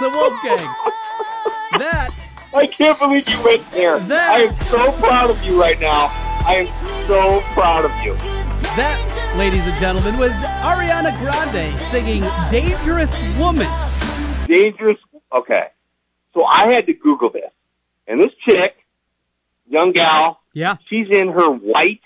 So Wolfgang, that I can't believe you went there. That- I am so proud of you right now. I am so proud of you. that, ladies and gentlemen, was Ariana Grande singing "Dangerous Woman." Dangerous. Okay. So I had to Google this. And this chick, young gal, Yeah. she's in her white,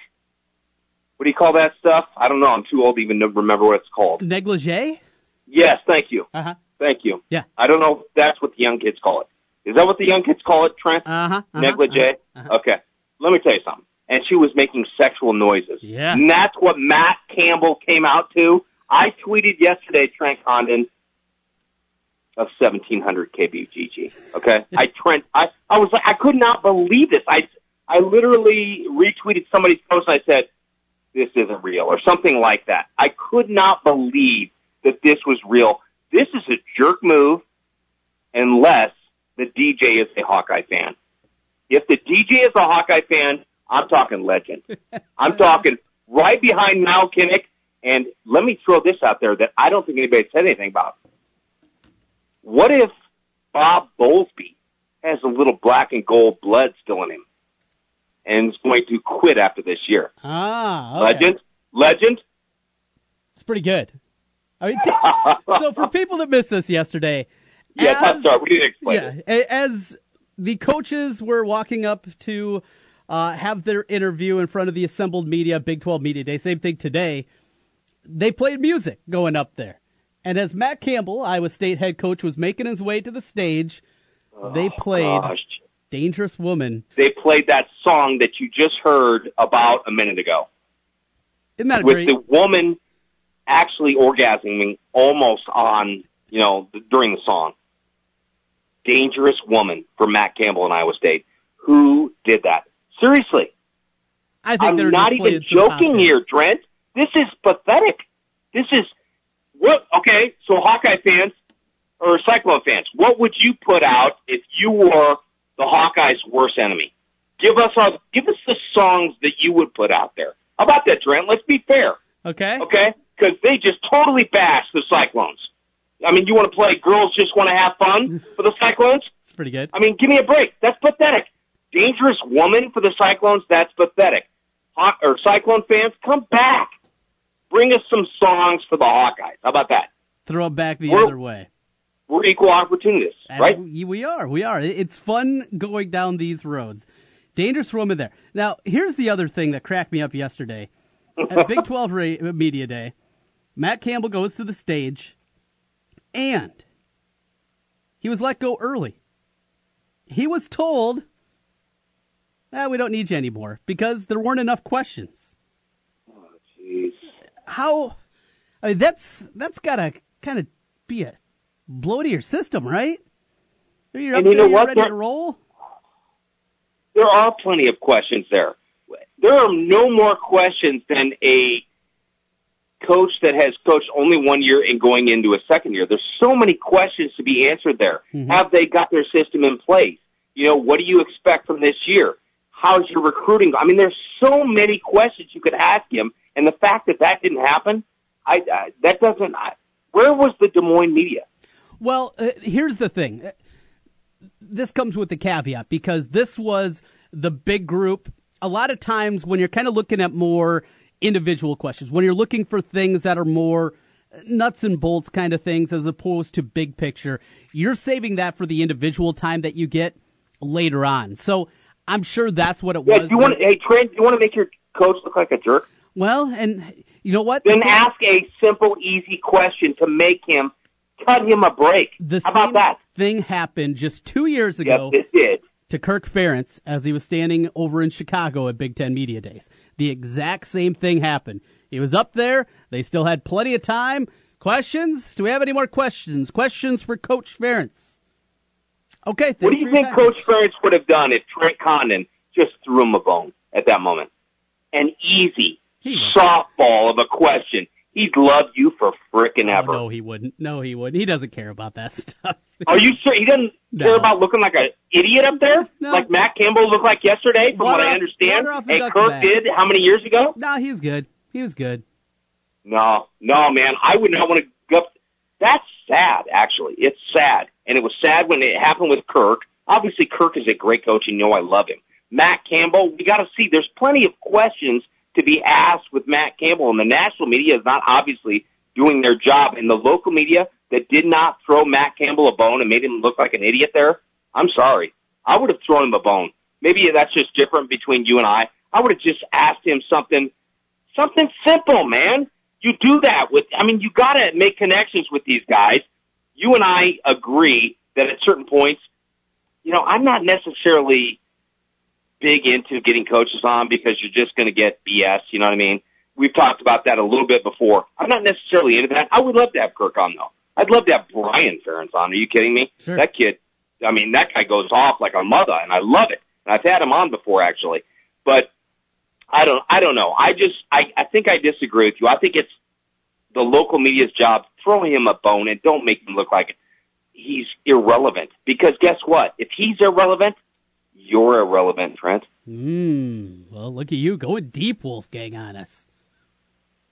what do you call that stuff? I don't know. I'm too old to even remember what it's called. Negligee. Yes, thank you. Uh huh. Thank you. Yeah. I don't know if that's what the young kids call it. Is that what the young kids call it, Trent? Uh huh. negligee. uh-huh. Okay. Let me tell you something. And she was making sexual noises. Yeah. And that's what Matt Campbell came out to. I tweeted yesterday, Trent Condon, of 1700 KBGG. Okay. I Trent, I, I was like, I could not believe this. I, I literally retweeted somebody's post. And I said, this isn't real or something like that. I could not believe that this was real. This is a jerk move unless the DJ is a Hawkeye fan. If the DJ is a Hawkeye fan, I'm talking legend. I'm talking right behind Mal Kinnick. And let me throw this out there that I don't think anybody said anything about. What if Bob Bowlsby has a little black and gold blood still in him and is going to quit after this year? Ah. Okay. Legend? Legend? It's pretty good. I mean, t- so for people that missed this yesterday, Yes, I'm as- sorry. We didn't explain yeah, it. as the coaches were walking up to uh, have their interview in front of the assembled media, Big 12 Media Day, same thing today, they played music going up there. And as Matt Campbell, Iowa State head coach, was making his way to the stage, they played Gosh. Dangerous Woman. They played that song that you just heard about a minute ago. Isn't that with great? the woman actually orgasming almost on, you know, the, during the song. Dangerous woman for Matt Campbell in Iowa State. Who did that? Seriously. I think I'm not even joking here, Trent. This is pathetic. This is what okay, so Hawkeye fans or Cyclone fans, what would you put out if you were the Hawkeyes' worst enemy? Give us our, give us the songs that you would put out there. How about that, Trent? Let's be fair. Okay. Okay? Because they just totally bash the Cyclones. I mean, you want to play girls just want to have fun for the Cyclones? It's pretty good. I mean, give me a break. That's pathetic. Dangerous woman for the Cyclones? That's pathetic. Or Cyclone fans, come back. Bring us some songs for the Hawkeyes. How about that? Throw it back the We're- other way. We're equal opportunists, And right? we- We are. We are. It's fun going down these roads. Dangerous woman there. Now, here's the other thing that cracked me up yesterday. At Big 12 Media Day, Matt Campbell goes to the stage and he was let go early. He was told, ah, we don't need you anymore because there weren't enough questions. Oh, jeez. How? I mean, that's that's got to kind of be a blow to your system, right? You're And you know what? ready There- to roll. There are plenty of questions there. There are no more questions than a coach that has coached only one year and going into a second year. There's so many questions to be answered there. Have they got their system in place? You know, what do you expect from this year? How's your recruiting? I mean, there's so many questions you could ask him, and the fact that that didn't happen, I, I that doesn't. I, where was the Des Moines media? Well, uh, here's the thing. Uh, This comes with the caveat because this was the big group. A lot of times when you're kind of looking at more individual questions, when you're looking for things that are more nuts and bolts kind of things as opposed to big picture, you're saving that for the individual time that you get later on. So I'm sure that's what it Yeah, was. do you want? Hey, Trent, do you want to make your coach look like a jerk? well, and you know what? Then ask a simple, easy question to make him cut him a break. the How same about that? thing happened just two years ago. Yes, it did. To Kirk Ferentz as he was standing over in Chicago at Big Ten Media Days. The exact same thing happened. He was up there. They still had plenty of time. Questions? Do we have any more questions? Questions for Coach Ferentz? Okay. What do you think Coach Ferentz would have done if Trent Condon just threw him a bone at that moment? An easy softball of a question. He'd love you for frickin' ever. Oh, no, he wouldn't. No, he wouldn't. He doesn't care about that stuff. Are you sure he doesn't no. care about looking like an idiot up there, no. like Matt Campbell looked like yesterday? From water what I understand, and Kirk did how many years ago? No, he was good. He was good. No, no, man, I would not want to go. That's sad, actually. It's sad, and it was sad when it happened with Kirk. Obviously, Kirk is a great coach, and you know I love him. Matt Campbell, we got to see. There's plenty of questions to be asked with Matt Campbell, and the national media is not obviously doing their job. And the local media that did not throw Matt Campbell a bone and made him look like an idiot there, I'm sorry. I would have thrown him a bone. Maybe that's just different between you and I. I would have just asked him something, something simple, man. You do that with, I mean, you gotta make connections with these guys. You and I agree that at certain points, you know, I'm not necessarily big into getting coaches on because you're just going to get BS. You know what I mean? We've talked about that a little bit before. I'm not necessarily into that. I would love to have Kirk on though. I'd love to have Brian Ferentz on. Are you kidding me? Sure. That kid, I mean, that guy goes off like a mother, and I love it. And I've had him on before actually, but I don't, I don't know. I just, I, I think I disagree with you. I think it's the local media's job. Throw him a bone and don't make him look like he's irrelevant. Because guess what? If he's irrelevant, you're irrelevant, Trent. Hmm. well, look at you going deep, Wolfgang, on us.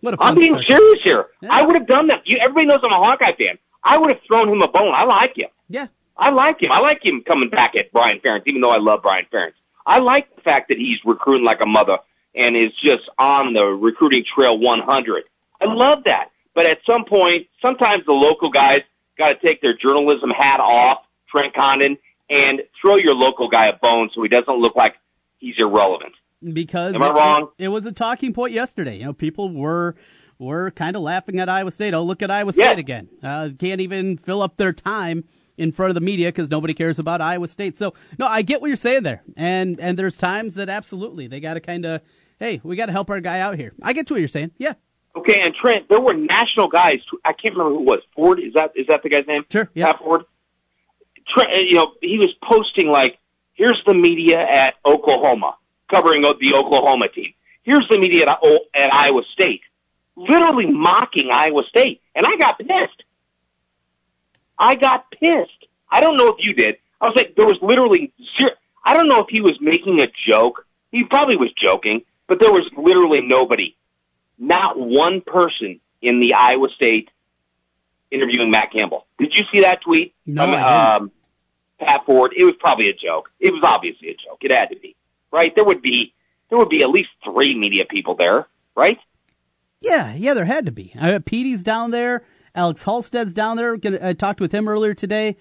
What a I'm being serious here. Yeah. I would have done that. You, everybody knows I'm a Hawkeye fan. I would have thrown him a bone. I like him. Yeah. I like him. I like him coming back at Brian Ferentz, even though I love Brian Ferentz. I like the fact that he's recruiting like a mother and is just on the recruiting trail 100. I love that. But at some point, sometimes the local guys got to take their journalism hat off, Trent Condon, and throw your local guy a bone so he doesn't look like he's irrelevant. Because am I wrong? It, it was a talking point yesterday. You know, people were were kind of laughing at Iowa State. Oh, look at Iowa State again. Uh, can't even fill up their time in front of the media because nobody cares about Iowa State. So no, I get what you're saying there, and and there's times that absolutely they got to kind of hey, we got to help our guy out here. I get to what you're saying. Yeah. Okay, and Trent, there were national guys. I can't remember who it was. Forde is that is that the guy's name? Sure. Yeah. Forde. You know, he was posting like, "Here's the media at Oklahoma covering the Oklahoma team. Here's the media at, at Iowa State, literally mocking Iowa State, and I got pissed. I got pissed. I don't know if you did. I was like, there was literally zero. I don't know if he was making a joke. He probably was joking, but there was literally nobody, not one person in the Iowa State interviewing Matt Campbell. Did you see that tweet? No, um, I um, Pat Forde. It was probably a joke. It was obviously a joke. It had to be, right? There would be there would be at least three media people there, right? Yeah, yeah, there had to be. Uh, Petey's down there. Alex Halstead's down there. I talked with him earlier today.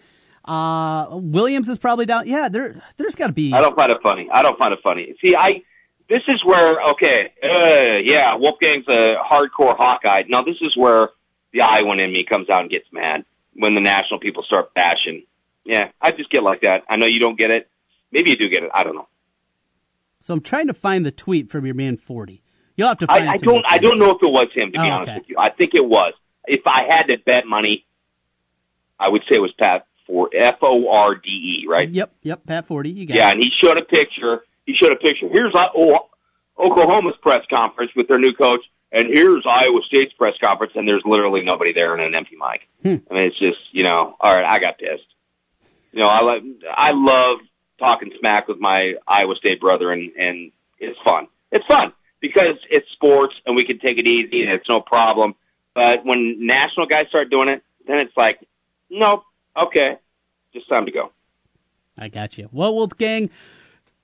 Uh, Williams is probably down. Yeah, there, there's got to be. I don't find it funny. I don't find it funny. See, I, this is where, okay, uh, yeah, Wolfgang's a hardcore Hawkeye. Now, this is where the Iowan in me comes out and gets mad when the national people start bashing. Yeah, I just get like that. I know you don't get it. Maybe you do get it. I don't know. So I'm trying to find the tweet from your man Forde. You'll have to find. I, I don't. I don't know if it was him. To oh, be honest okay. with you, I think it was. If I had to bet money, I would say it was Pat for F O R D E. Right. Yep. Yep. Pat Forde. You got. Yeah, it. and he showed a picture. He showed a picture. Here's Oklahoma's press conference with their new coach, and here's Iowa State's press conference, and there's literally nobody there and an empty mic. Hmm. I mean, it's just you know. All right, I got pissed. You know, I like I love talking smack with my Iowa State brother, and and it's fun. It's fun because it's sports, and we can take it easy, and it's no problem. But when national guys start doing it, then it's like, nope, okay, just time to go. I got you. Well, Wolfgang,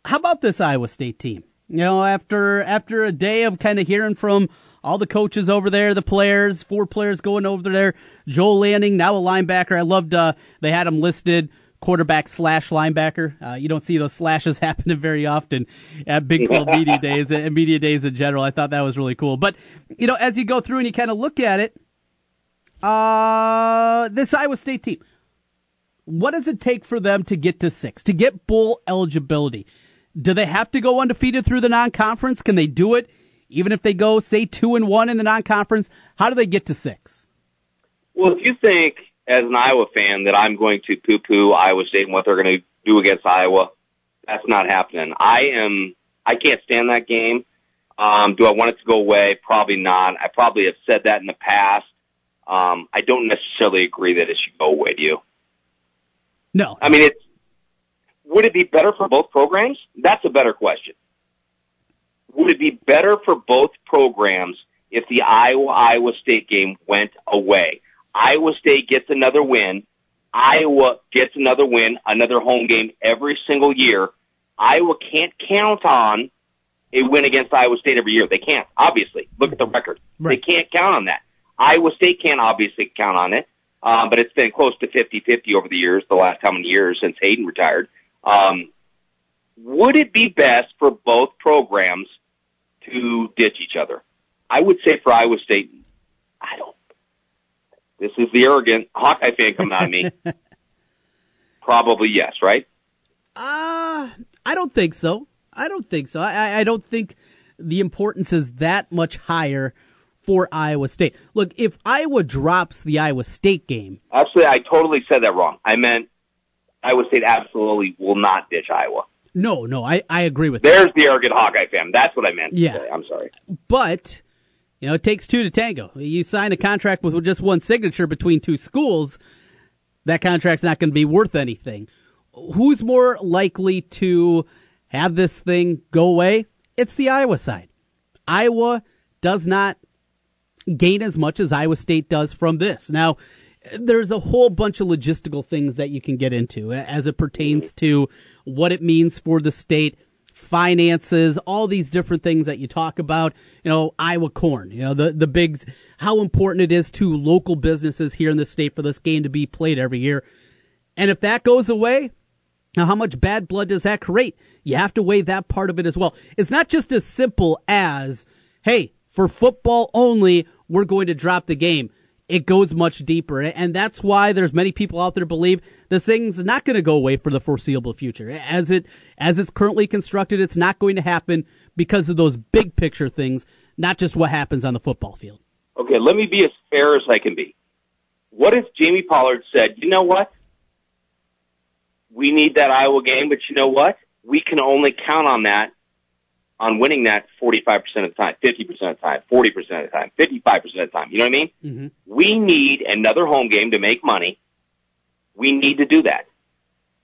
how about this Iowa State team? You know, after after a day of kind of hearing from all the coaches over there, the players, four players going over there, Joel Lanning, now a linebacker. I loved uh, they had him listed quarterback slash linebacker. Uh, you don't see those slashes happening very often at Big 12 media days and media days in general. I thought that was really cool. But, you know, as you go through and you kind of look at it, uh, this Iowa State team, what does it take for them to get to six, to get bowl eligibility? Do they have to go undefeated through the non-conference? Can they do it even if they go, say, two and one in the non-conference? How do they get to six? Well, if you think as an Iowa fan that I'm going to poo-poo Iowa State and what they're going to do against Iowa, that's not happening. I am. I can't stand that game. Um, do I want it to go away? Probably not. I probably have said that in the past. Um, I don't necessarily agree that it should go away. Do you? No. I mean, it's. Would it be better for both programs? That's a better question. Would it be better for both programs if the Iowa Iowa State game went away? Iowa State gets another win. Iowa gets another win, another home game every single year. Iowa can't count on a win against Iowa State every year. They can't, obviously. Look at the record. Right. They can't count on that. Iowa State can't obviously count on it, um, but it's been close to 50-50 over the years, the last how many years since Hayden retired. Um, would it be best for both programs to ditch each other? I would say for Iowa State, I don't. This is the arrogant Hawkeye fan coming out of me. Probably yes, right? Uh, I don't think so. I don't think so. I, I don't think the importance is that much higher for Iowa State. Look, if Iowa drops the Iowa State game, Actually, I totally said that wrong. I meant Iowa State absolutely will not ditch Iowa. No, no, I, I agree with that. There's the arrogant Hawkeye fan. That's what I meant. Yeah. I'm sorry. But, you know, it takes two to tango. You sign a contract with just one signature between two schools, that contract's not going to be worth anything. Who's more likely to have this thing go away? It's the Iowa side. Iowa does not gain as much as Iowa State does from this. Now, there's a whole bunch of logistical things that you can get into as it pertains to what it means for the state, finances, all these different things that you talk about. You know, Iowa corn, you know, the, the big, how important it is to local businesses here in the state for this game to be played every year. And if that goes away, now, how much bad blood does that create? You have to weigh that part of it as well. It's not just as simple as, hey, for football only, we're going to drop the game. It goes much deeper, and that's why there's many people out there believe this thing's not going to go away for the foreseeable future. As it as it's currently constructed, it's not going to happen because of those big picture things, not just what happens on the football field. Okay, let me be as fair as I can be. What if Jamie Pollard said, you know what? We need that Iowa game, but you know what? We can only count on that, on winning that 45% of the time, 50% of the time, 40% of the time, 55% of the time. You know what I mean? Mm-hmm. We need another home game to make money. We need to do that.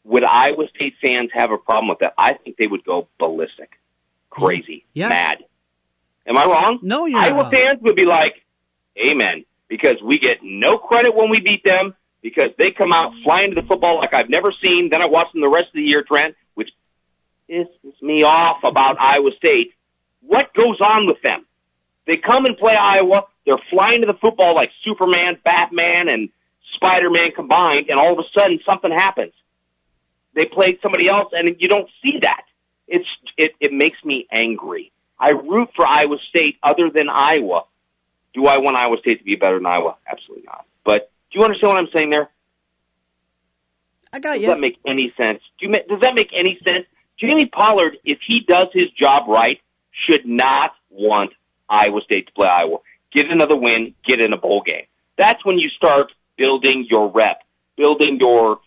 Would Iowa State fans have a problem with that? I think they would go ballistic, crazy, Yeah. mad. Am I wrong? No, you're not Iowa wrong. fans would be like, "Amen," because we get no credit when we beat them because they come out flying to the football like I've never seen. Then I watch them the rest of the year, Trent, pisses me off about Iowa State. What goes on with them? They come and play Iowa. They're flying to the football like Superman, Batman, and Spider-Man combined, and all of a sudden something happens. They played somebody else, and you don't see that. It's it, it makes me angry. I root for Iowa State other than Iowa. Do I want Iowa State to be better than Iowa? Absolutely not. But do you understand what I'm saying there? I got Does you. Does that make any sense? Do you, does that make any sense? Jamie Pollard, if he does his job right, should not want Iowa State to play Iowa. Get another win, get in a bowl game. That's when you start building your rep, building your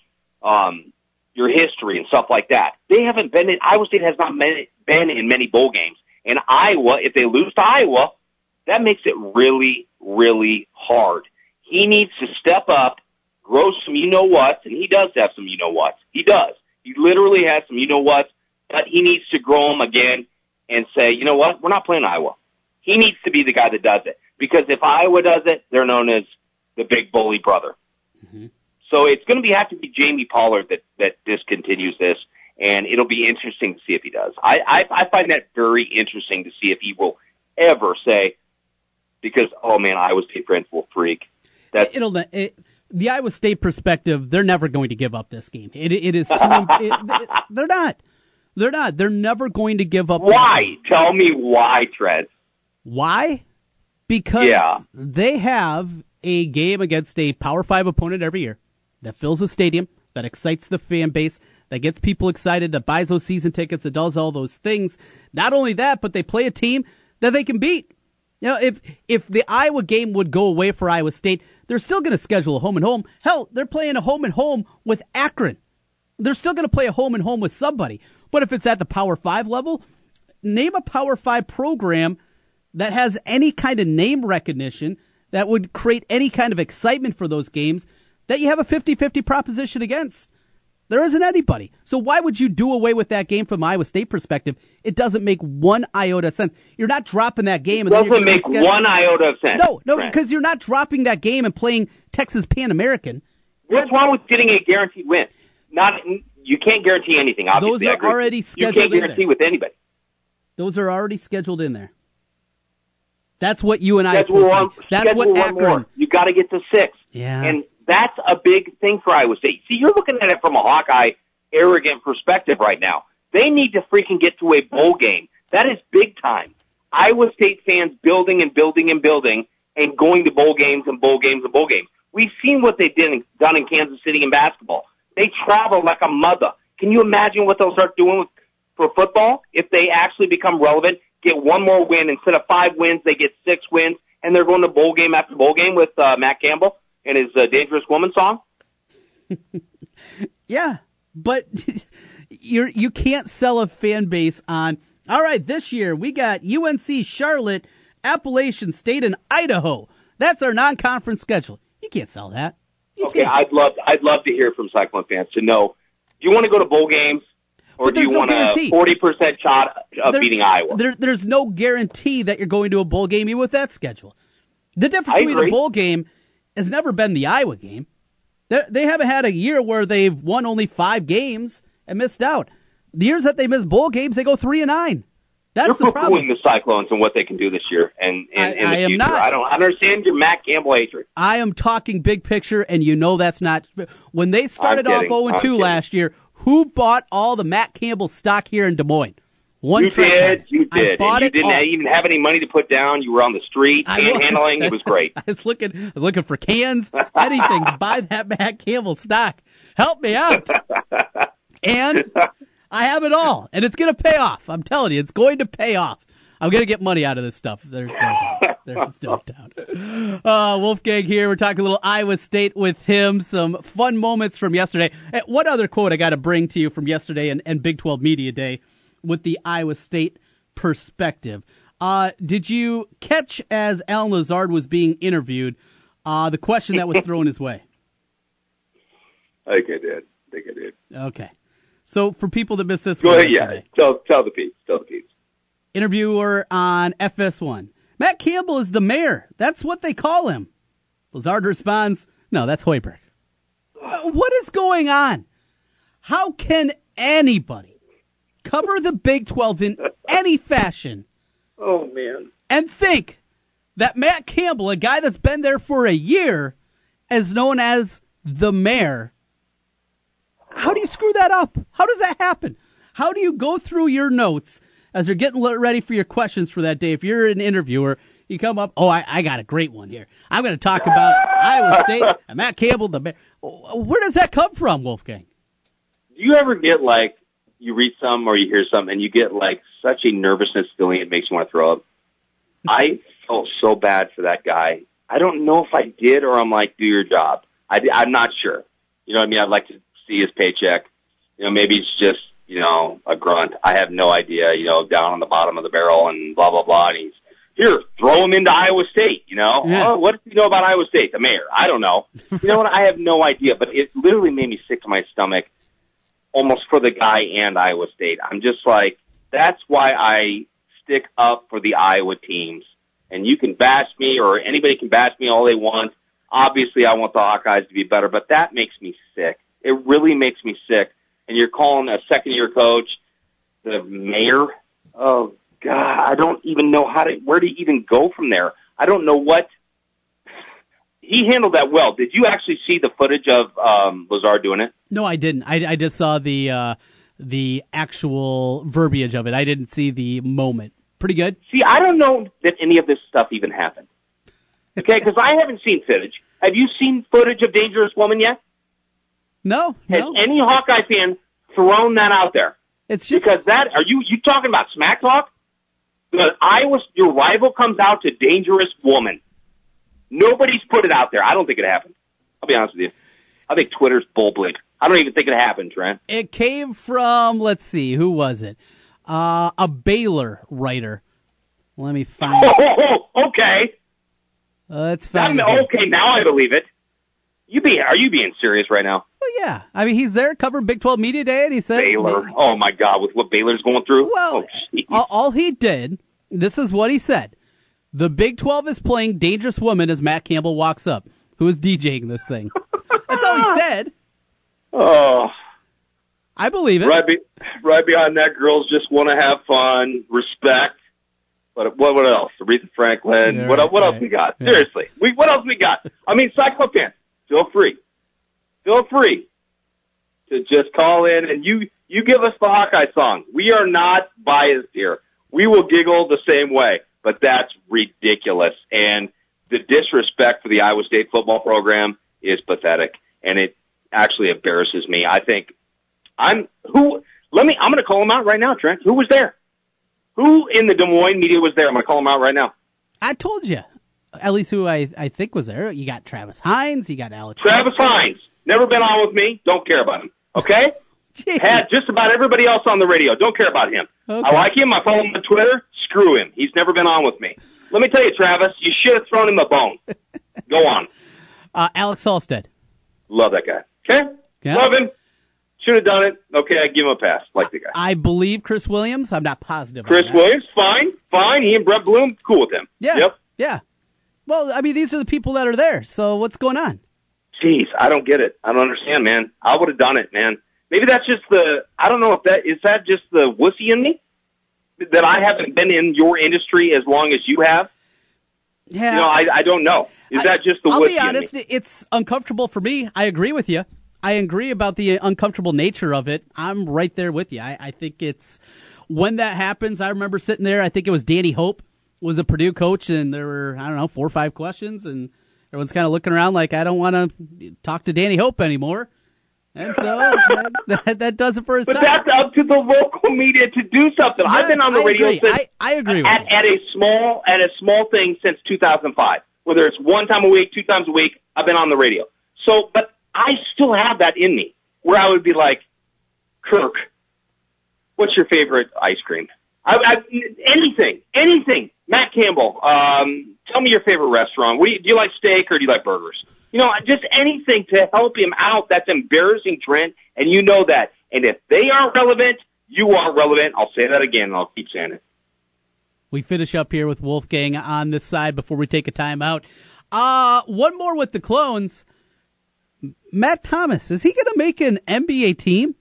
um, your history and stuff like that. They haven't been in Iowa State has not been been in many bowl games, and Iowa, if they lose to Iowa, that makes it really, really hard. He needs to step up, grow some you know what, and he does have some you know what. He does. He literally has some you know what, but he needs to grow them again and say, you know what, we're not playing Iowa. He needs to be the guy that does it because if Iowa does it, they're known as the big bully brother. Mm-hmm. So it's going to be have to be Jamie Pollard that that discontinues this, and it'll be interesting to see if he does. I I, I find that very interesting to see if he will ever say because oh man, Iowa State fans will freak. That's it'll it, the Iowa State perspective. They're never going to give up this game. It, it is too. it- they're not. They're not. They're never going to give up. why. Tell me why, Trent. Why? Because Yeah. they have a game against a Power Five opponent every year that fills a stadium, that excites the fan base, that gets people excited, that buys those season tickets, that does all those things. Not only that, but they play a team that they can beat. You know, if if the Iowa game would go away for Iowa State, they're still going to schedule a home and home. Hell, they're playing a home and home with Akron. They're still going to play a home and home with somebody. But if it's at the Power Five level, name a Power Five program that has any kind of name recognition that would create any kind of excitement for those games that you have a 50-50 proposition against. There isn't anybody. So why would you do away with that game from Iowa State perspective? It doesn't make one iota of sense. You're not dropping that game. It doesn't make reschedule. one iota of sense. No, no, because you're not dropping that game and playing Texas Pan American. What's wrong with getting a guaranteed win? Not you can't guarantee anything. Obviously, those are already scheduled. You can't guarantee with anybody. Those are already scheduled in there. That's what you and I. Schedule one, That's what one Akron. More. You got to get to six. Yeah. And that's a big thing for Iowa State. See, you're looking at it from a Hawkeye arrogant perspective right now. They need to freaking get to a bowl game. That is big time. Iowa State fans building and building and building and going to bowl games and bowl games and bowl games. We've seen what they did in, done in Kansas City in basketball. They travel like a mother. Can you imagine what they'll start doing for football if they actually become relevant? Get one more win instead of five wins, they get six wins, and they're going to bowl game after bowl game with uh, Matt Campbell and his uh, "Dangerous Woman" song. yeah, but you're you can't sell a fan base on. All right, this year we got UNC, Charlotte, Appalachian State, and Idaho. That's our non-conference schedule. You can't sell that. Okay. I'd love I'd love to hear from Cyclone fans to know. Do you want to go to bowl games, or do you no want guarantee. a forty percent shot of There- beating Iowa? There, there's no guarantee that you're going to a bowl game even with that schedule. The difference between a bowl game has never been the Iowa game. They, they haven't had a year where they've won only five games and missed out. The years that they miss bowl games, they go three and nine. That's You're the problem. the Cyclones and what they can do this year and in, I- the I am future. not. I don't understand your Matt Campbell hatred. I am talking big picture, and you know that's not. When they started off 0 I'm 2 kidding. last year, who bought all the Matt Campbell stock here in Des Moines? One You did, you I did, bought and you didn't all. even have any money to put down. You were on the street panhandling. It was great. I was looking. I was looking for cans, anything to buy that Matt Campbell stock. Help me out. and I have it all, and it's going to pay off. I'm telling you, it's going to pay off. I'm going to get money out of this stuff. There's no doubt. There's no doubt. Uh, Wolfgang here. We're talking a little Iowa State with him. Some fun moments from yesterday. Eh, What other quote I got to bring to you from yesterday and, and Big 12 Media Day with the Iowa State perspective? Uh, did you catch as Allen Lazard was being interviewed uh, the question that was thrown his way? I think I did. I think I did. Okay. So for people that missed this Go ahead. Yeah. Tell tell the piece. Tell the piece. interviewer on FS1. Matt Campbell is the mayor. That's what they call him. Lazard responds, No, that's Hoiberg. Uh, What is going on? How can anybody cover the Big 12 in any fashion Oh man. and think that Matt Campbell, a guy that's been there for a year, is known as the mayor? How do you screw that up? How does that happen? How do you go through your notes as you're getting ready for your questions for that day? If you're an interviewer, you come up, oh, I, I got a great one here. I'm going to talk about Iowa State and Matt Campbell, the. Where does that come from, Wolfgang? Do you ever get like you read some or you hear some and you get like such a nervousness feeling it makes you want to throw up? I felt so bad for that guy. I don't know if I did or I'm like, do your job. I, I'm not sure. You know what I mean? I'd like to see his paycheck. You know, maybe it's just, you know, a grunt. I have no idea, you know, down on the bottom of the barrel and blah, blah, blah. And he's, here, throw him into Iowa State, you know? Yeah. Oh, what does he know about Iowa State? The mayor. I don't know. you know what? I have no idea, but it literally made me sick to my stomach almost for the guy and Iowa State. I'm just like, that's why I stick up for the Iowa teams. And you can bash me or anybody can bash me all they want. Obviously, I want the Hawkeyes to be better, but that makes me sick. It really makes me sick. And you're calling a second year coach the mayor? Oh, God, I don't even know how to, where to even go from there. I don't know what. He handled that well. Did you actually see the footage of um, Lazard doing it? No, I didn't. I, I just saw the uh, the actual verbiage of it. I didn't see the moment. Pretty good. See, I don't know that any of this stuff even happened. Okay, because I haven't seen footage. Have you seen footage of Dangerous Woman yet? No, Has no. any Hawkeye fan thrown that out there? It's just Because that are you you talking about smack talk? The Iowa, your rival comes out to dangerous woman. Nobody's put it out there. I don't think it happened. I'll be honest with you. I think Twitter's bull bleep. I don't even think it happened, Trent. It came from, let's see, who was it? Uh, a Baylor writer. Let me find. Oh, okay. Let's find. Now, okay, now I believe it. You be? Are you being serious right now? Well, yeah. I mean, he's there covering Big Twelve Media Day, and he said Baylor. Oh my God, with what Baylor's going through. Well, oh, all, all he did. This is what he said. The Big 12 is playing Dangerous Woman as Matt Campbell walks up, who is DJing this thing. That's all he said. Oh, I believe it. right, be, right behind that, girls just want to have fun, respect. What, what, what else? Aretha Franklin. Yeah, what, what else we got? Yeah. Seriously, we, what else we got? I mean, Cyclo fans, feel free, feel free to just call in and you you give us the Hawkeye song. We are not biased here. We will giggle the same way, but that's ridiculous. And the disrespect for the Iowa State football program is pathetic, and it actually embarrasses me. I think I'm who. Let me. I'm going to call him out right now, Trent. Who was there? Who in the Des Moines media was there? I'm going to call him out right now. I told you. At least who I, I think was there. You got Travis Hines. You got Alex. Travis Hines. Never been on with me. Don't care about him. Okay. Jeez. Had just about everybody else on the radio. Don't care about him. Okay. I like him. I follow him on Twitter. Screw him. He's never been on with me. Let me tell you, Travis, you should have thrown him a bone. Go on. Uh, Alex Halstead. Love that guy. Okay? Yeah. Love him. Should have done it. Okay, I give him a pass. Like the guy. I believe Chris Williams. I'm not positive. on Chris. Williams, fine. Fine. He and Brett Bloom, cool with him. Yeah. Yep. Yeah. Well, I mean, these are the people that are there. So what's going on? Jeez, I don't get it. I don't understand, man. I would have done it, man. Maybe that's just the, I don't know if that, is that just the wussy in me? That I haven't been in your industry as long as you have? Yeah. You know, I, I don't know. Is I- that just the I'll wussy be honest. It's uncomfortable for me. I agree with you. I agree about the uncomfortable nature of it. I'm right there with you. I, I think it's when that happens. I remember sitting there. I think it was Danny Hope was a Purdue coach, and there were I don't know four or five questions, and everyone's kind of looking around like I don't want to talk to Danny Hope anymore. And so that that does it for his But time. that's up to the local media to do something. I've been on the I radio agree. since I, I agree at, you. at a small at a small thing since 2005. Whether it's one time a week, two times a week, I've been on the radio. So, but I still have that in me where I would be like, Kirk, what's your favorite ice cream? I, I, anything, anything. Matt Campbell, um, tell me your favorite restaurant. What do, you, do you like steak or do you like burgers? You know, just anything to help him out. That's embarrassing, Trent, and you know that. And if they aren't relevant, you are relevant. I'll say that again, and I'll keep saying it. We finish up here with Wolfgang on this side before we take a timeout. Uh, one more with the clones. Matt Thomas, is he going to make an NBA team?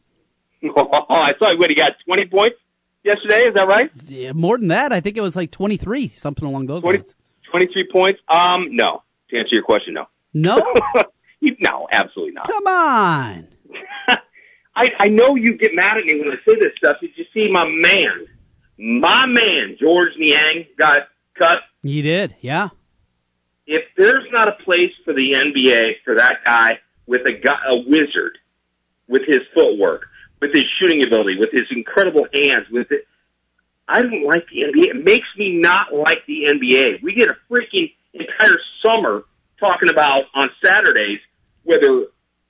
I saw what he got 20 points yesterday. Is that right? Yeah, more than that. I think it was like 23, something along those 20, lines. 23 points? Um, no. To answer your question, no. No? no, absolutely not. Come on. I, I know you get mad at me when I say this stuff. Did you see my man, my man, George Niang got cut? He did, yeah. If there's not a place for the NBA for that guy with a guy, a wizard, with his footwork, with his shooting ability, with his incredible hands, with it, I don't like the NBA. It makes me not like the NBA. We get a freaking entire summer talking about on Saturdays whether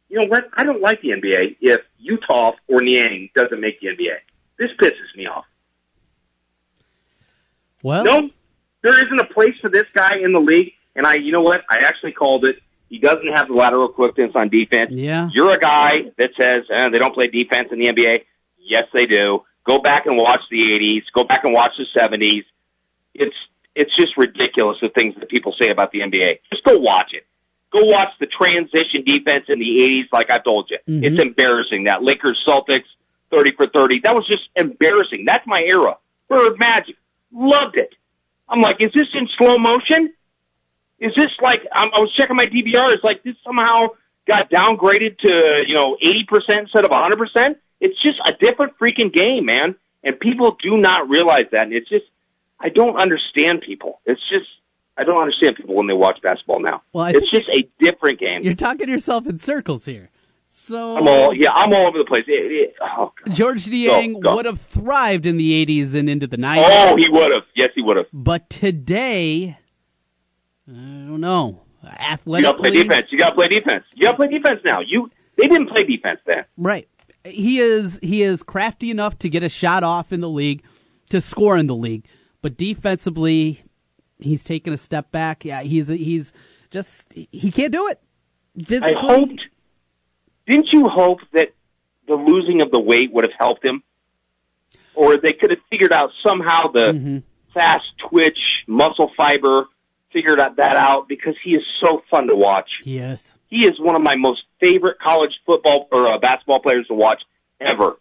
you know what? I don't like the NBA if Utah or Niang doesn't make the NBA. This pisses me off. Well, No, there isn't a place for this guy in the league. And I, you know what? I actually called it. He doesn't have the lateral quickness on defense. Yeah. You're a guy that says eh, they don't play defense in the NBA. Yes, they do. Go back and watch the 80s. Go back and watch the 70s. It's it's just ridiculous the things that people say about the NBA. Just go watch it. Go watch the transition defense in the 80s, like I told you. Mhm. It's embarrassing. That Lakers Celtics 30 for 30. That was just embarrassing. That's my era. Bird Magic. Loved it. I'm like, is this in slow motion? Is this like, I'm, I was checking my DVR. It's like this somehow got downgraded to, you know, 80% instead of a 100%. It's just a different freaking game, man. And people do not realize that. And it's just, I don't understand people. It's just, I don't understand people when they watch basketball now. Well, it's just a different game. you're talking yourself in circles here. So I'm all yeah, I'm all over the place. It, it, oh, George Niang would have thrived in the 80s and into the 90s. oh, he would have. Yes, he would have. But today, I don't know. You Athletically, got to play defense. You got to play defense. You got to play defense now. You they didn't play defense then. right? He is he is crafty enough to get a shot off in the league, to score in the league, but defensively, he's taken a step back. Yeah, he's he's just he can't do it. Physically, I hoped. Didn't you hope that the losing of the weight would have helped him, or they could have figured out somehow the Mm-hmm. fast twitch muscle fiber, figured out that out because he is so fun to watch. Yes. He is one of my most favorite college football or uh, basketball players to watch ever,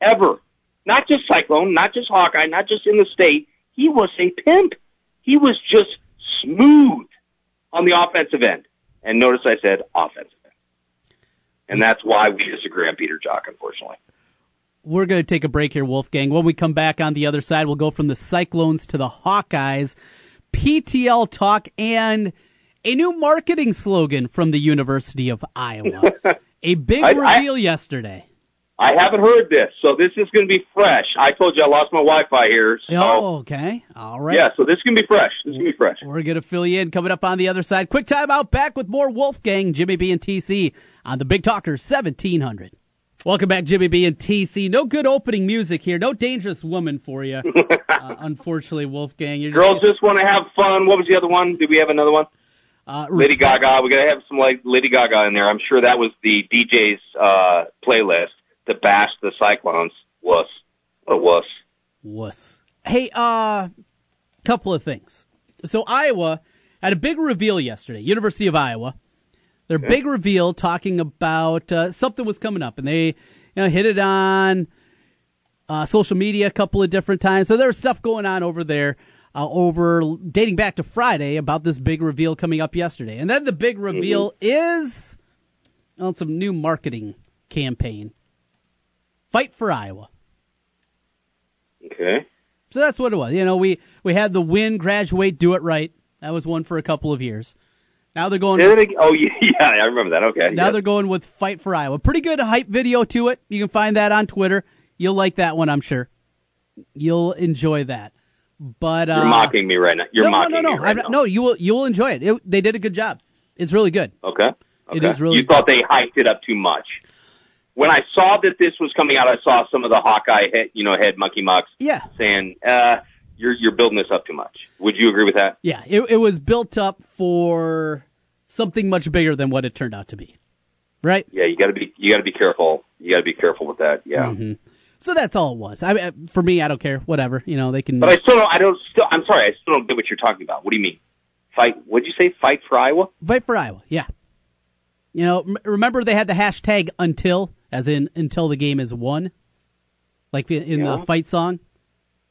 ever. Not just Cyclone, not just Hawkeye, not just in the state. He was a pimp. He was just smooth on the offensive end. And notice I said offensive end. And that's why we disagree on Peter Jok, unfortunately. We're going to take a break here, Wolfgang. When we come back on the other side, we'll go from the Cyclones to the Hawkeyes, PTL talk, and a new marketing slogan from the University of Iowa. a big I- I- reveal yesterday. I haven't heard this, so this is going to be fresh. I told you I lost my Wi-Fi here. So, Oh, okay. All right. yeah, so this is going to be fresh. This is going to be fresh. We're going to fill you in coming up on the other side. Quick time out back with more Wolfgang, Jimmy B and TC on the Big Talker 1700. Welcome back, Jimmy B and TC. No good opening music here. No dangerous woman for you. uh, unfortunately, Wolfgang. You're Girls just want to have fun. What was the other one? Did we have another one? uh, Lady Gaga. We got to have some like Lady Gaga in there. I'm sure that was the DJ's uh, playlist to bash the Cyclones. Wuss. What a wuss. Wuss. Hey, uh, couple of things. So Iowa had a big reveal yesterday. University of Iowa. Their big reveal talking about uh, something was coming up, and they you know hit it on uh, social media a couple of different times. So there was stuff going on over there. Uh, over dating back to Friday about this big reveal coming up yesterday, and then the big reveal is on some new marketing campaign. Fight for Iowa. Okay. So that's what it was. You know, we we had the win, graduate, do it right. That was one for a couple of years. Now they're going. It ag- Oh yeah, yeah, I remember that. Okay. Now yeah. they're going with fight for Iowa. Pretty good hype video to it. You can find that on Twitter. You'll like that one, I'm sure. You'll enjoy that. But uh, You're mocking me right now. You're no, mocking no, no, me no. right I'm now. not- no, you will you will enjoy it. it. They did a good job. It's really good. Okay. It Okay. is really You thought they hyped it up too much. When I saw that this was coming out, I saw some of the Hawkeye head, you know, head monkey mucks Yeah, saying, uh, "You're you're building this up too much." Would you agree with that? yeah. It, it was built up for something much bigger than what it turned out to be. Right. Yeah, you got to be you got to be careful. You got to be careful with that. Yeah. Mm-hmm. So that's all it was. I for me, I don't care. Whatever. You know, they can. But I still don't. I don't. Still, I'm sorry. I still don't get what you're talking about. What do you mean? Fight? What'd you say? Fight for Iowa? Fight for Iowa, yeah. You know, m- remember they had the hashtag until, as in until the game is won, like in in Yeah. the fight song.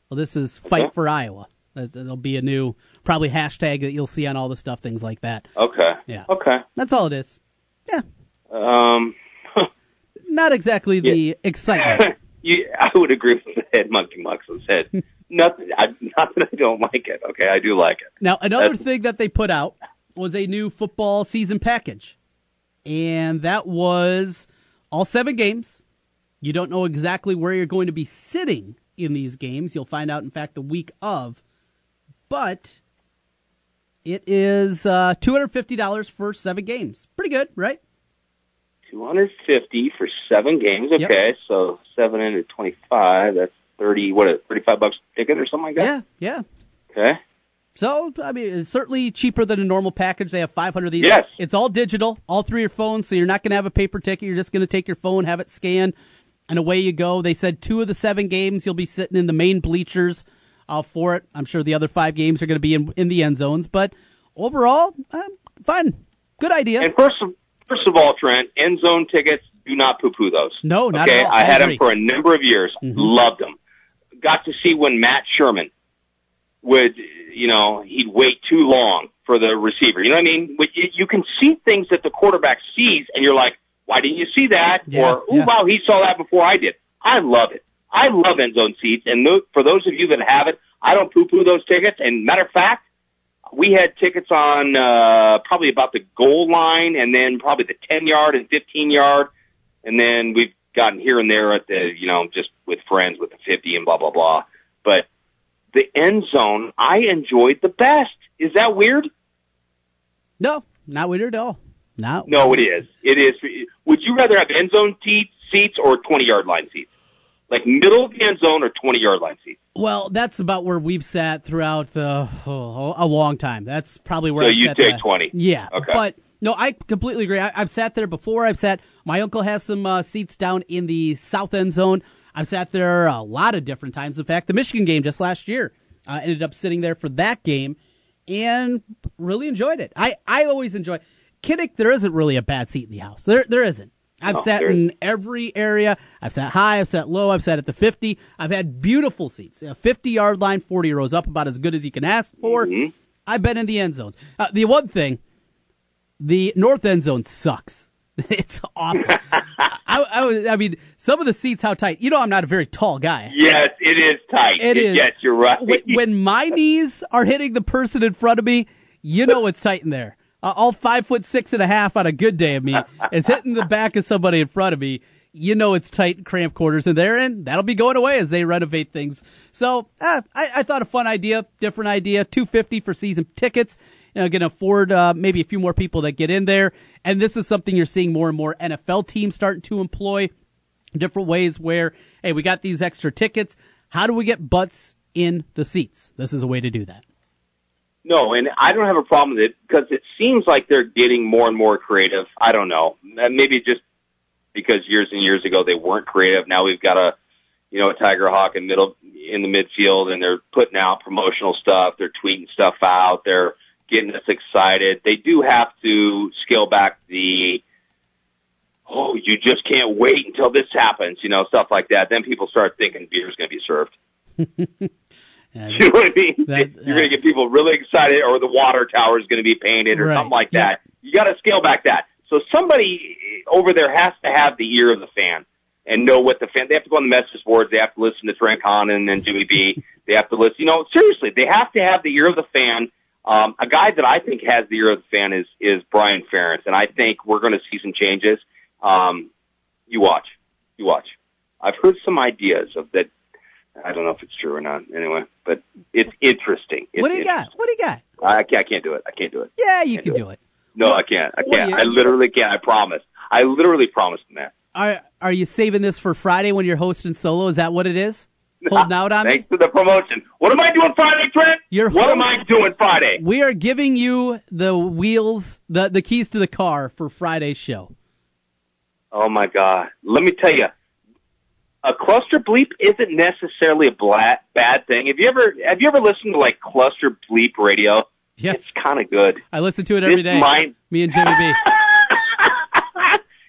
Well, this is fight Okay. for Iowa. There'll be a new probably hashtag that you'll see on all the stuff, things like that. Okay. Yeah. Okay. That's all it is. Yeah, Um. not exactly the excitement. you, I would agree with the head monkey and said nothing. I, not that I don't like it. Okay, I do like it. Now, another That's- thing that they put out was a new football season package. And that was all seven games. You don't know exactly where you're going to be sitting in these games. You'll find out, in fact, the week of. But it is uh, $250 for seven games. Pretty good, right? Two hundred fifty for seven games. Yep. Okay, so seven into twenty-five. That's thirty. What? a Thirty-five bucks a ticket or something like that. Yeah, yeah. Okay. So, I mean, it's certainly cheaper than a normal package. They have 500 of these. Yes. It's all digital, all through your phone, so you're not going to have a paper ticket. You're just going to take your phone, have it scanned, and away you go. They said two of the seven games you'll be sitting in the main bleachers uh, for it. I'm sure the other five games are going to be in, in the end zones, but overall, uh, fun. Good idea. And first, of, first of all, Trent, end zone tickets. Do not poo-poo those. No, not okay? at all. I I had agree. them for a number of years. Mm-hmm. Loved them. Got to see when Matt Sherman would, you know, he'd wait too long for the receiver. You know what I mean? You, you can see things that the quarterback sees, and you're like, why didn't you see that? Yeah, or, oh, yeah. wow, he saw that before I did. I love it. I love end zone seats. And for those of you that have it, I don't poo-poo those tickets. And matter of fact, we had tickets on uh, probably about the goal line and then probably the 10 yard and 15 yard. and then we've gotten here and there at the you know just with friends with the fifty and blah blah blah. But the end zone, I enjoyed the best. Is that weird? No, not weird at all. Not No, it is. It is. Would you rather have end zone seats or twenty yard line seats? Like middle of the end zone or twenty yard line seats? Well, that's about where we've sat throughout uh, a long time. That's probably where So I've you sat take best. 20. Yeah, Okay. but no, I completely agree. I, I've sat there before. I've sat. My uncle has some uh, seats down in the south end zone. I've sat there a lot of different times. In fact, the Michigan game just last year, uh, ended up sitting there for that game and really enjoyed it. I, I always enjoy. Kinnick, there isn't really a bad seat in the house. There there isn't. I've No, sat in every area. I've sat high. I've sat low. I've sat at the 50. I've had beautiful seats. A 50 yard line, 40 rows up, about as good as you can ask for. Mhm. I've been in the end zones. Uh, the one thing, the north end zone sucks. it's awful. I, I, I mean, some of the seats, how tight. You know, I'm not a very tall guy. Yes, it is tight. It is. Yes, you're right. When, when my knees are hitting the person in front of me, you know it's tight in there. Uh, all five foot six and a half on a good day of me is hitting the back of somebody in front of me. You know it's tight, cramped quarters in there, and that'll be going away as they renovate things. So uh, I, I thought a fun idea, different idea. Two fifty for season tickets. You know, to afford uh, maybe a few more people that get in there. And this is something you're seeing more and more NFL teams starting to employ different ways where, hey, we got these extra tickets. How do we get butts in the seats? This is a way to do that. No, and I don't have a problem with it because it seems like they're getting more and more creative. I don't know. Maybe just because years and years ago they weren't creative. Now we've got a, you know, a Tiger Hawk in middle in the midfield, and they're putting out promotional stuff. They're tweeting stuff out. They're getting us excited. They do have to scale back the. Oh, you just can't wait until this happens, you know, stuff like that. Then people start thinking beer's going to be served. Yeah, You know what I mean? That- You're going to get people really excited, or the water tower is going to be painted, or Right. something like Yeah. that. You got to scale back that. So somebody over there has to have the ear of the fan and know what the fan. They have to go on the message boards. They have to listen to Frank Conan and Jimmy B. They have to listen. You know, seriously, they have to have the ear of the fan. Um, a guy that I think has the ear of the fan is is Brian Ferentz, and I think we're going to see some changes. Um, you watch, you watch. I've heard some ideas of that. I don't know if it's true or not. Anyway, but it's interesting. It's what do you got? What do you got? I can't, I can't do it. I can't do it. Yeah, you Can't do do it. No, What- I can't. I can't. I literally can't. I promise. I literally promised him that. Are are you saving this for Friday when you're hosting solo? Is that what it is? Holding out on me? Thanks for the promotion. What am I doing Friday, Trent? You're what am I doing Friday? We are giving you the wheels, the the keys to the car for Friday's show. Oh my God! Let me tell you, a cluster bleep isn't necessarily a bla- bad thing. Have you ever have you ever listened to like cluster bleep radio? Yes, It's kind of good. I listen to it every This day. might- Me and Jimmy B.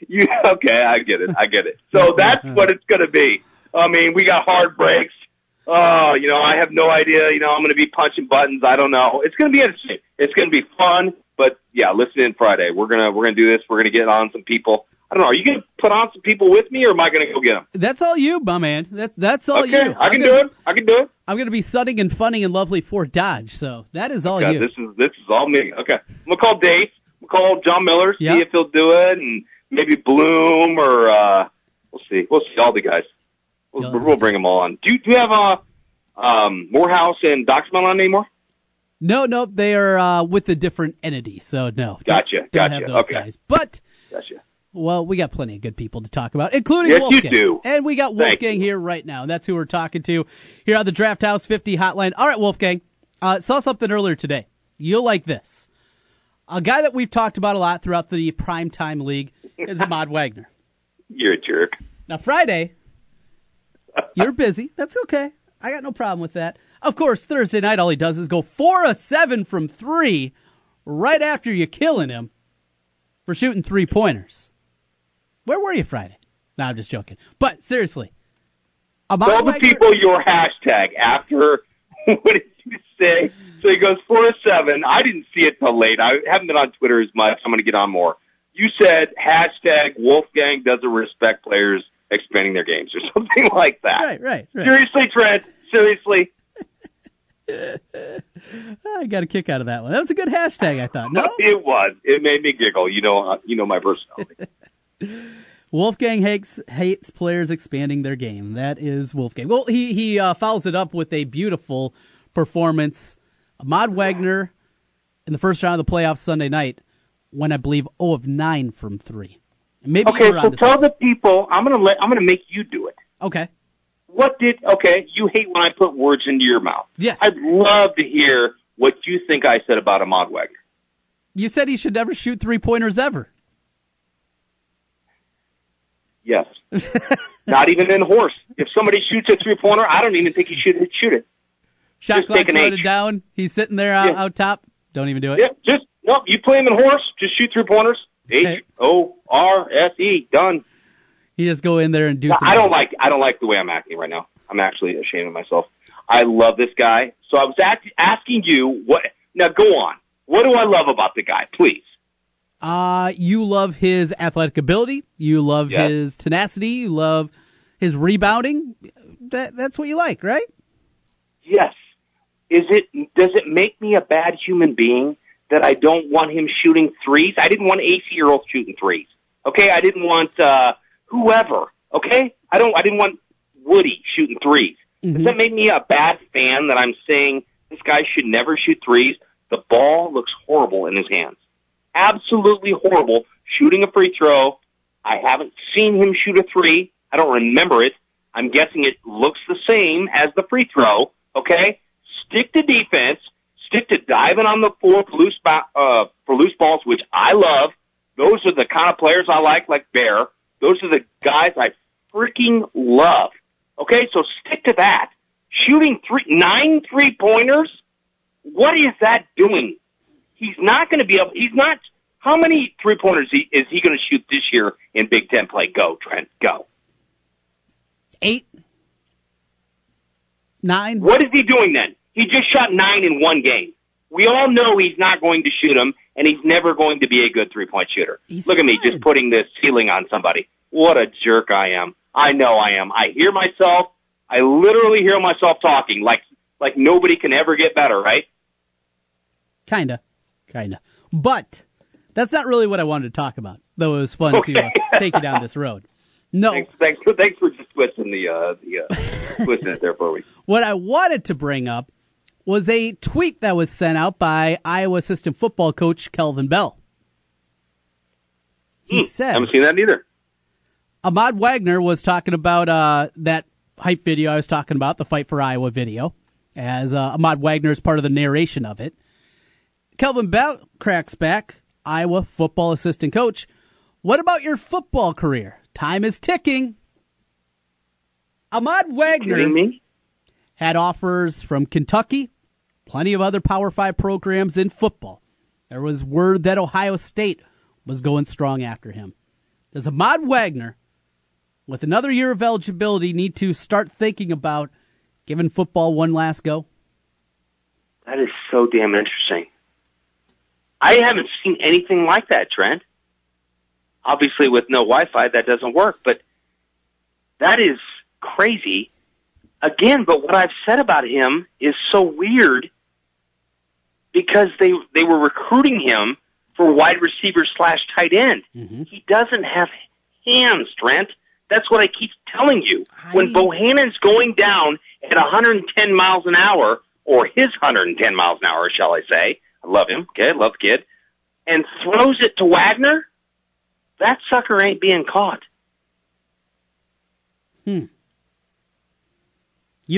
you okay? I get it. I get it. So that's what it's going to be. I mean, we got hard breaks. Oh, you know, I have no idea. You know, I'm going to be punching buttons. I don't know. It's going to be interesting. It's going to be fun. But yeah, listen in Friday. We're gonna we're gonna do this. We're gonna get on some people. I don't know. Are you going to put on some people with me, or am I going to go get them? That's all you, my man. That that's all okay, you. I can gonna- do it. I can do it. I'm going to be sunning and funning and lovely for Dodge, so that is all Okay, you. this is this is all me. Okay, I'm gonna call Dave. I'm gonna call John Miller. See Yeah. if he'll do it, and maybe Bloom or uh, we'll see. We'll see all the guys. We'll, we'll bring them all on. Do you, do you have uh, um, Morehouse and Doxman on anymore? No, no, they are uh, with a different entity, so no. Gotcha, Don't, gotcha, Don't have those okay. guys. But Gotcha. Well, we got plenty of good people to talk about, including Yes, you do. And we got Wolfgang here right now. That's who we're talking to here on the Draft House 50 hotline. All right, Wolfgang. Uh, saw something earlier today. You'll like this. A guy that we've talked about a lot throughout the primetime league is Ahmad Wagner. You're a jerk. Now, Friday, you're busy. That's okay. I got no problem with that. Of course, Thursday night, all he does is go four of seven from three right after you're killing him for shooting three pointers. Where were you Friday? No, I'm just joking. But seriously, Tell the people your hashtag after. what did you say? So he goes four of seven. I didn't see it till late. I haven't been on Twitter as much. I'm going to get on more. You said hashtag Wolfgang doesn't respect players expanding their games or something like that. Right, right, right. Seriously, Trent. Seriously. I got a kick out of that one. That was a good hashtag, I thought. No? It was. It made me giggle. You know. uh, You know my personality. Wolfgang hates hates players expanding their game. That is Wolfgang. Well, he he uh, follows it up with a beautiful performance. Ahmad Wagner in the first round of the playoffs Sunday night went, I believe, 0 of 9 from three. Maybe Okay, so tell something. the people. I'm gonna let. I'm gonna make you do it. Okay. What did? Okay, you hate when I put words into your mouth. Yes. I'd love to hear what you think I said about Ahmad Wagner. You said he should never shoot three pointers ever. Yes. Not even in horse. If somebody shoots a three pointer, I don't even think he should shoot it. Shot Just clock loaded down. He's sitting there out, Yeah. out top. Don't even do it. Yeah, just no. You play him in horse. Just shoot three pointers. H O R S E. Done. He just go in there and do. No, I don't like. I don't like the way I'm acting right now. I'm actually ashamed of myself. I love this guy. So I was act- asking you what. Now go on. What do I love about the guy? Please. Uh, you love his athletic ability. You love Yes. his tenacity. You love his rebounding. That that's what you like, right? Yes. Is it? Does it make me a bad human being that I don't want him shooting threes? I didn't want AC Earl shooting threes. Okay, I didn't want uh, whoever. Okay, I don't. I didn't want Woody shooting 3s Does that make me a bad fan that I'm saying this guy should never shoot threes? The ball looks horrible in his hands. Absolutely horrible. Shooting a free throw. I haven't seen him shoot a three. I don't remember it. I'm guessing it looks the same as the free throw. Okay, stick to defense. Stick to diving on the floor for loose, uh, for loose balls, which I love. Those are the kind of players I like, like Bear. Those are the guys I freaking love. Okay, so stick to that. Shooting three, nine three pointers. What is that doing? He's not going to be able. He's not. How many three pointers is he going to shoot this year in Big Ten play? Go, Trent. Go. Eight, nine. What is he doing then? He just shot nine in one game. We all know he's not going to shoot them, and he's never going to be a good three point shooter. He's Look at me, just putting this ceiling on somebody. What a jerk I am. I know I am. I hear myself. I literally hear myself talking like like nobody can ever get better, right? Kinda, kinda. But that's not really what I wanted to talk about. Though it was fun to uh, take you down this road. No, Thanks, thanks, for, thanks for just twisting the uh, the uh, twisting it there for me. what I wanted to bring up was a tweet that was sent out by Iowa assistant football coach Kelvin Bell. He says, Hmm. Haven't seen that either. Ahmad Wagner was talking about uh, that hype video I was talking about, the Fight for Iowa video, as uh, Ahmad Wagner is part of the narration of it. Kelvin Bell cracks back, Iowa football assistant coach. What about your football career? Time is ticking. Ahmad Wagner had offers from Kentucky, plenty of other Power Five programs in football. There was word that Ohio State was going strong after him. Does Ahmad Wagner, with another year of eligibility, need to start thinking about giving football one last go? That is so damn interesting. I haven't seen anything like that, Trent. Obviously, with no Wi-Fi, that doesn't work. But that is crazy. Again, but what I've said about him is so weird because they they were recruiting him for wide receiver slash tight end. Mm-hmm. He doesn't have hands, Trent. That's what I keep telling you. When Bohannon's going down at 110 miles an hour, or his 110 miles an hour, shall I say? I love him. Okay, I love the kid. And throws it to Wagner. That sucker ain't being caught. You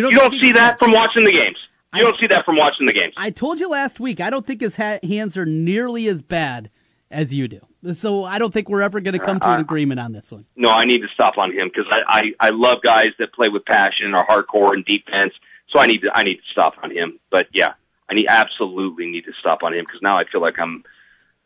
don't, You don't see that from watching the games. You I- don't see that from watching the games. I told you last week. I don't think his ha- hands are nearly as bad as you do. So I don't think we're ever going to come to an Uh, agreement on this one. no, I need to stop on him because I, I I love guys that play with passion and are hardcore and defense. So I need to I need to stop on him. But yeah, I need absolutely need to stop on him because now I feel like I'm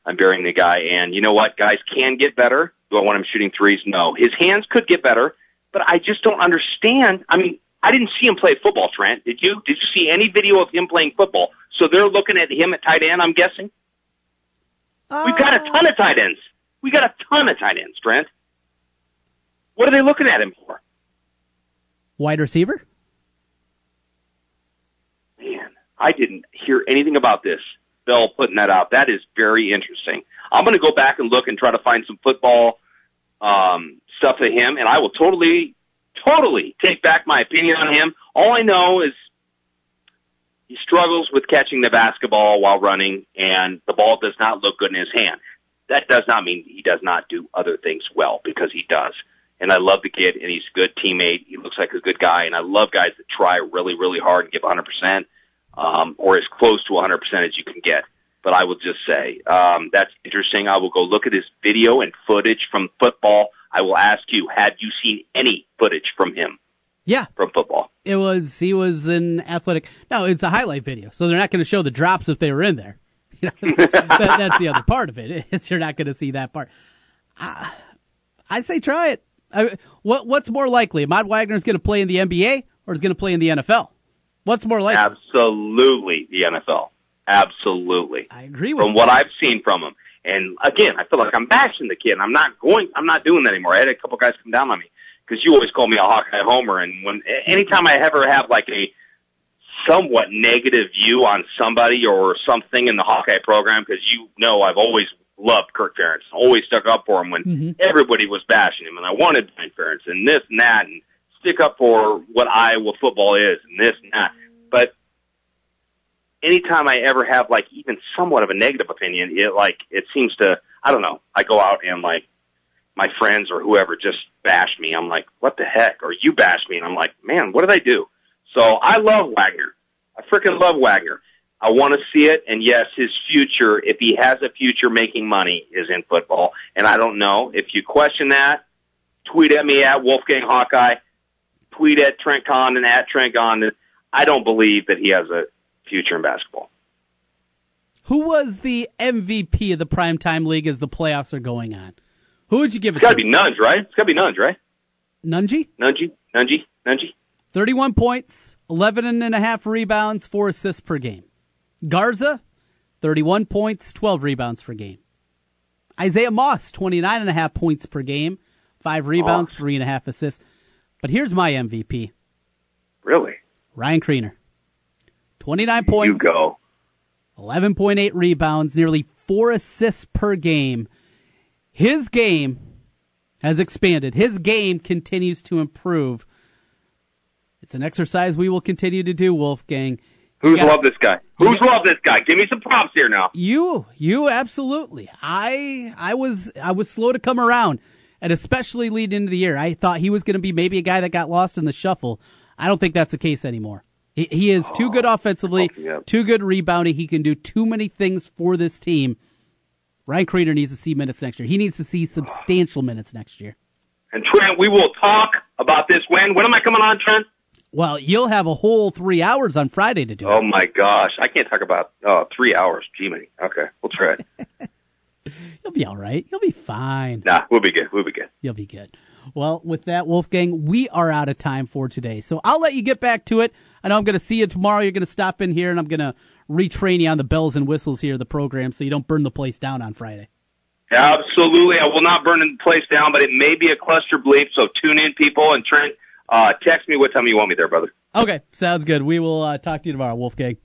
I'm burying the guy. And you know what? Guys can get better. Do I want him shooting threes? No. His hands could get better, but I just don't understand. I mean, I didn't see him play football. Trent, did you? Did you see any video of him playing football? So they're looking at him at tight end. I'm guessing. We've got a oh. ton of tight ends. We got a ton of tight ends, Trent. What are they looking at him for? Wide receiver? Man, I didn't hear anything about this. Bell putting that out. That is very interesting. I'm going to go back and look and try to find some football um, stuff of him, and I will totally, totally take back my opinion on him. All I know is he struggles with catching the basketball while running, and the ball does not look good in his hand. That does not mean he does not do other things well, because he does. And I love the kid, and he's a good teammate. He looks like a good guy, and I love guys that try really, really hard and give 100%, um, or as close to 100% as you can get. But I will just say, um, that's interesting. I will go look at his video and footage from football. I will ask you, had you seen any footage from him? Yeah. From football. It was, he was an athletic. No, it's a highlight video, so they're not going to show the drops if they were in there. You know, that, that's the other part of it. It's, you're not going to see that part. I, I say try it. I, what What's more likely? Ahmad Wagner is going to play in the NBA or is going to play in the NFL? What's more likely? Absolutely, the NFL. Absolutely. I agree with from you. what I've seen from him. And again, I feel like I'm bashing the kid. I'm not going. I'm not doing that anymore. I had a couple guys come down on me because you always call me a Hawkeye homer, and when anytime I ever have like a somewhat negative view on somebody or something in the Hawkeye program, because you know I've always loved Kirk Ferentz, always stuck up for him when Mm-hmm. everybody was bashing him, and I wanted Brian Ferentz and this and that, and stick up for what Iowa football is and this and that. But anytime I ever have like even somewhat of a negative opinion, it like it seems to I don't know. I go out and like my friends or whoever just bash me. I'm like, what the heck? Or you bash me, and I'm like, man, what did I do? So I love Wagner. I freaking love Wagner. I want to see it, and yes, his future, if he has a future making money, is in football. And I don't know if you question that. Tweet at me at Wolfgang Hawkeye. Tweet at Trent Condon at Trent Condon. I don't believe that he has a future in basketball. Who was the MVP of the primetime league as the playoffs are going on? Who would you give it It's got to be Nunge, right? It's got to be Nunge, right? Nunji? Nungy, Nungy, Nungy. 31 points, 11 and a half rebounds, 4 assists per game. Garza, 31 points, 12 rebounds per game. Isaiah Moss, 29 and a half points per game, 5 rebounds, Moss. three and a half assists. But here's my MVP, Really? Ryan Kriener. 29 points, You go. 11.8 rebounds, nearly 4 assists per game. His game has expanded. His game continues to improve. It's an exercise we will continue to do, Wolfgang. Who's Yeah. loved this guy? Who's loved this guy? Give me some props here now. You, you absolutely. I, I was, I was slow to come around, and especially leading into the year, I thought he was going to be maybe a guy that got lost in the shuffle. I don't think that's the case anymore. He, he is too good oh, offensively, oh, Yep. too good rebounding. He can do too many things for this team. Ryan Kriener needs to see minutes next year. He needs to see substantial minutes next year. And Trent, we will talk about this when. When am I coming on, Trent? Well, you'll have a whole three hours on Friday to do it. Oh my gosh, I can't talk about oh three hours. Gee, many. Okay, we'll try. You'll be all right. You'll be fine. nah, we'll be good. We'll be good. You'll be good. Well, with that, Wolfgang, we are out of time for today. So I'll let you get back to it. I know I'm going to see you tomorrow. You're going to stop in here, and I'm going to retrain you on the bells and whistles here of the program so you don't burn the place down on Friday. Absolutely, I will not burn the place down, but it may be a cluster bleep. So tune in, people, and Trent, uh, text me what time you want me there, brother. Okay, sounds good. We will uh, talk to you tomorrow, Wolfgang.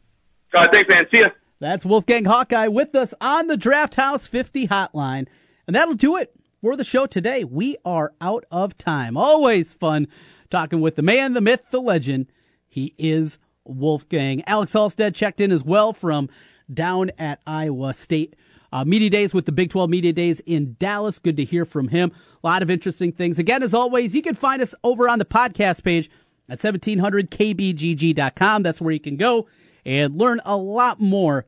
Uh, thanks, man. See ya. That's Wolfgang Hawkeye with us on the Draft House 50 hotline. And that'll do it for the show today. We are out of time. Always fun talking with the man, the myth, the legend. He is Wolfgang. Alex Halstead checked in as well from down at Iowa State. Uh, media days with the Big 12 Media Days in Dallas. Good to hear from him. A lot of interesting things. Again, as always, you can find us over on the podcast page at 1700kbgg.com. That's where you can go and learn a lot more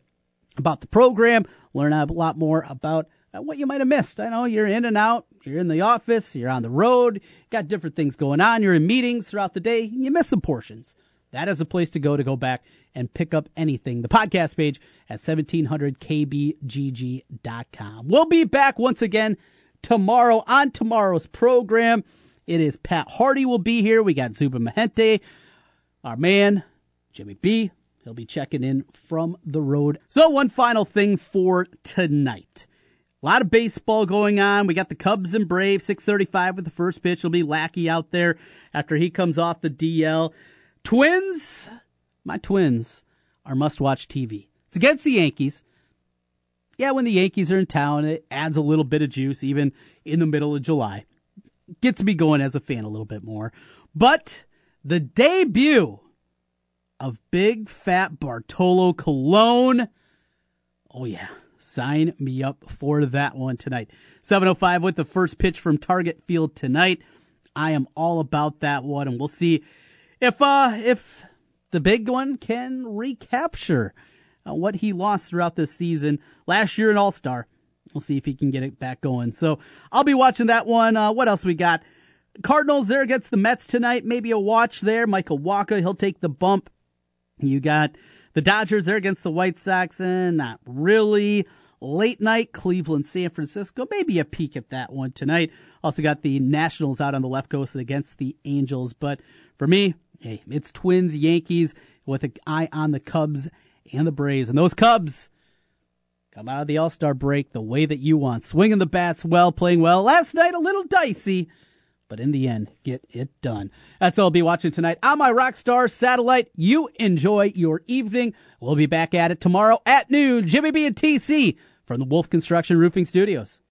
about the program, learn a lot more about uh, what you might have missed. I know you're in and out, you're in the office, you're on the road, got different things going on, you're in meetings throughout the day, you miss some portions. That is a place to go to go back and pick up anything. The podcast page at 1700kbgg.com. We'll be back once again tomorrow on tomorrow's program. It is Pat Hardy will be here. We got Zuba Mahente, our man, Jimmy B. He'll be checking in from the road. So, one final thing for tonight. A lot of baseball going on. We got the Cubs and Braves, 635 with the first pitch. It'll be Lackey out there after he comes off the DL. Twins, my twins are must watch TV. It's against the Yankees. Yeah, when the Yankees are in town, it adds a little bit of juice, even in the middle of July. gets me going as a fan a little bit more. But the debut of Big Fat Bartolo Colon. Oh, yeah. Sign me up for that one tonight. 705 with the first pitch from Target Field tonight. I am all about that one, and we'll see if uh if the big one can recapture uh, what he lost throughout this season last year an All Star. We'll see if he can get it back going. So I'll be watching that one. Uh, what else we got? Cardinals there against the Mets tonight. Maybe a watch there. Michael Wacha, he'll take the bump. You got the Dodgers there against the White Sox, and not really. Late night, Cleveland, San Francisco. Maybe a peek at that one tonight. Also got the Nationals out on the left coast against the Angels. But for me, hey, it's Twins, Yankees with an eye on the Cubs and the Braves. And those Cubs come out of the All Star break the way that you want. Swinging the bats well, playing well. Last night, a little dicey but in the end, get it done. That's all I'll be watching tonight on my Rockstar satellite. You enjoy your evening. We'll be back at it tomorrow at noon. Jimmy B and TC from the Wolf Construction Roofing Studios.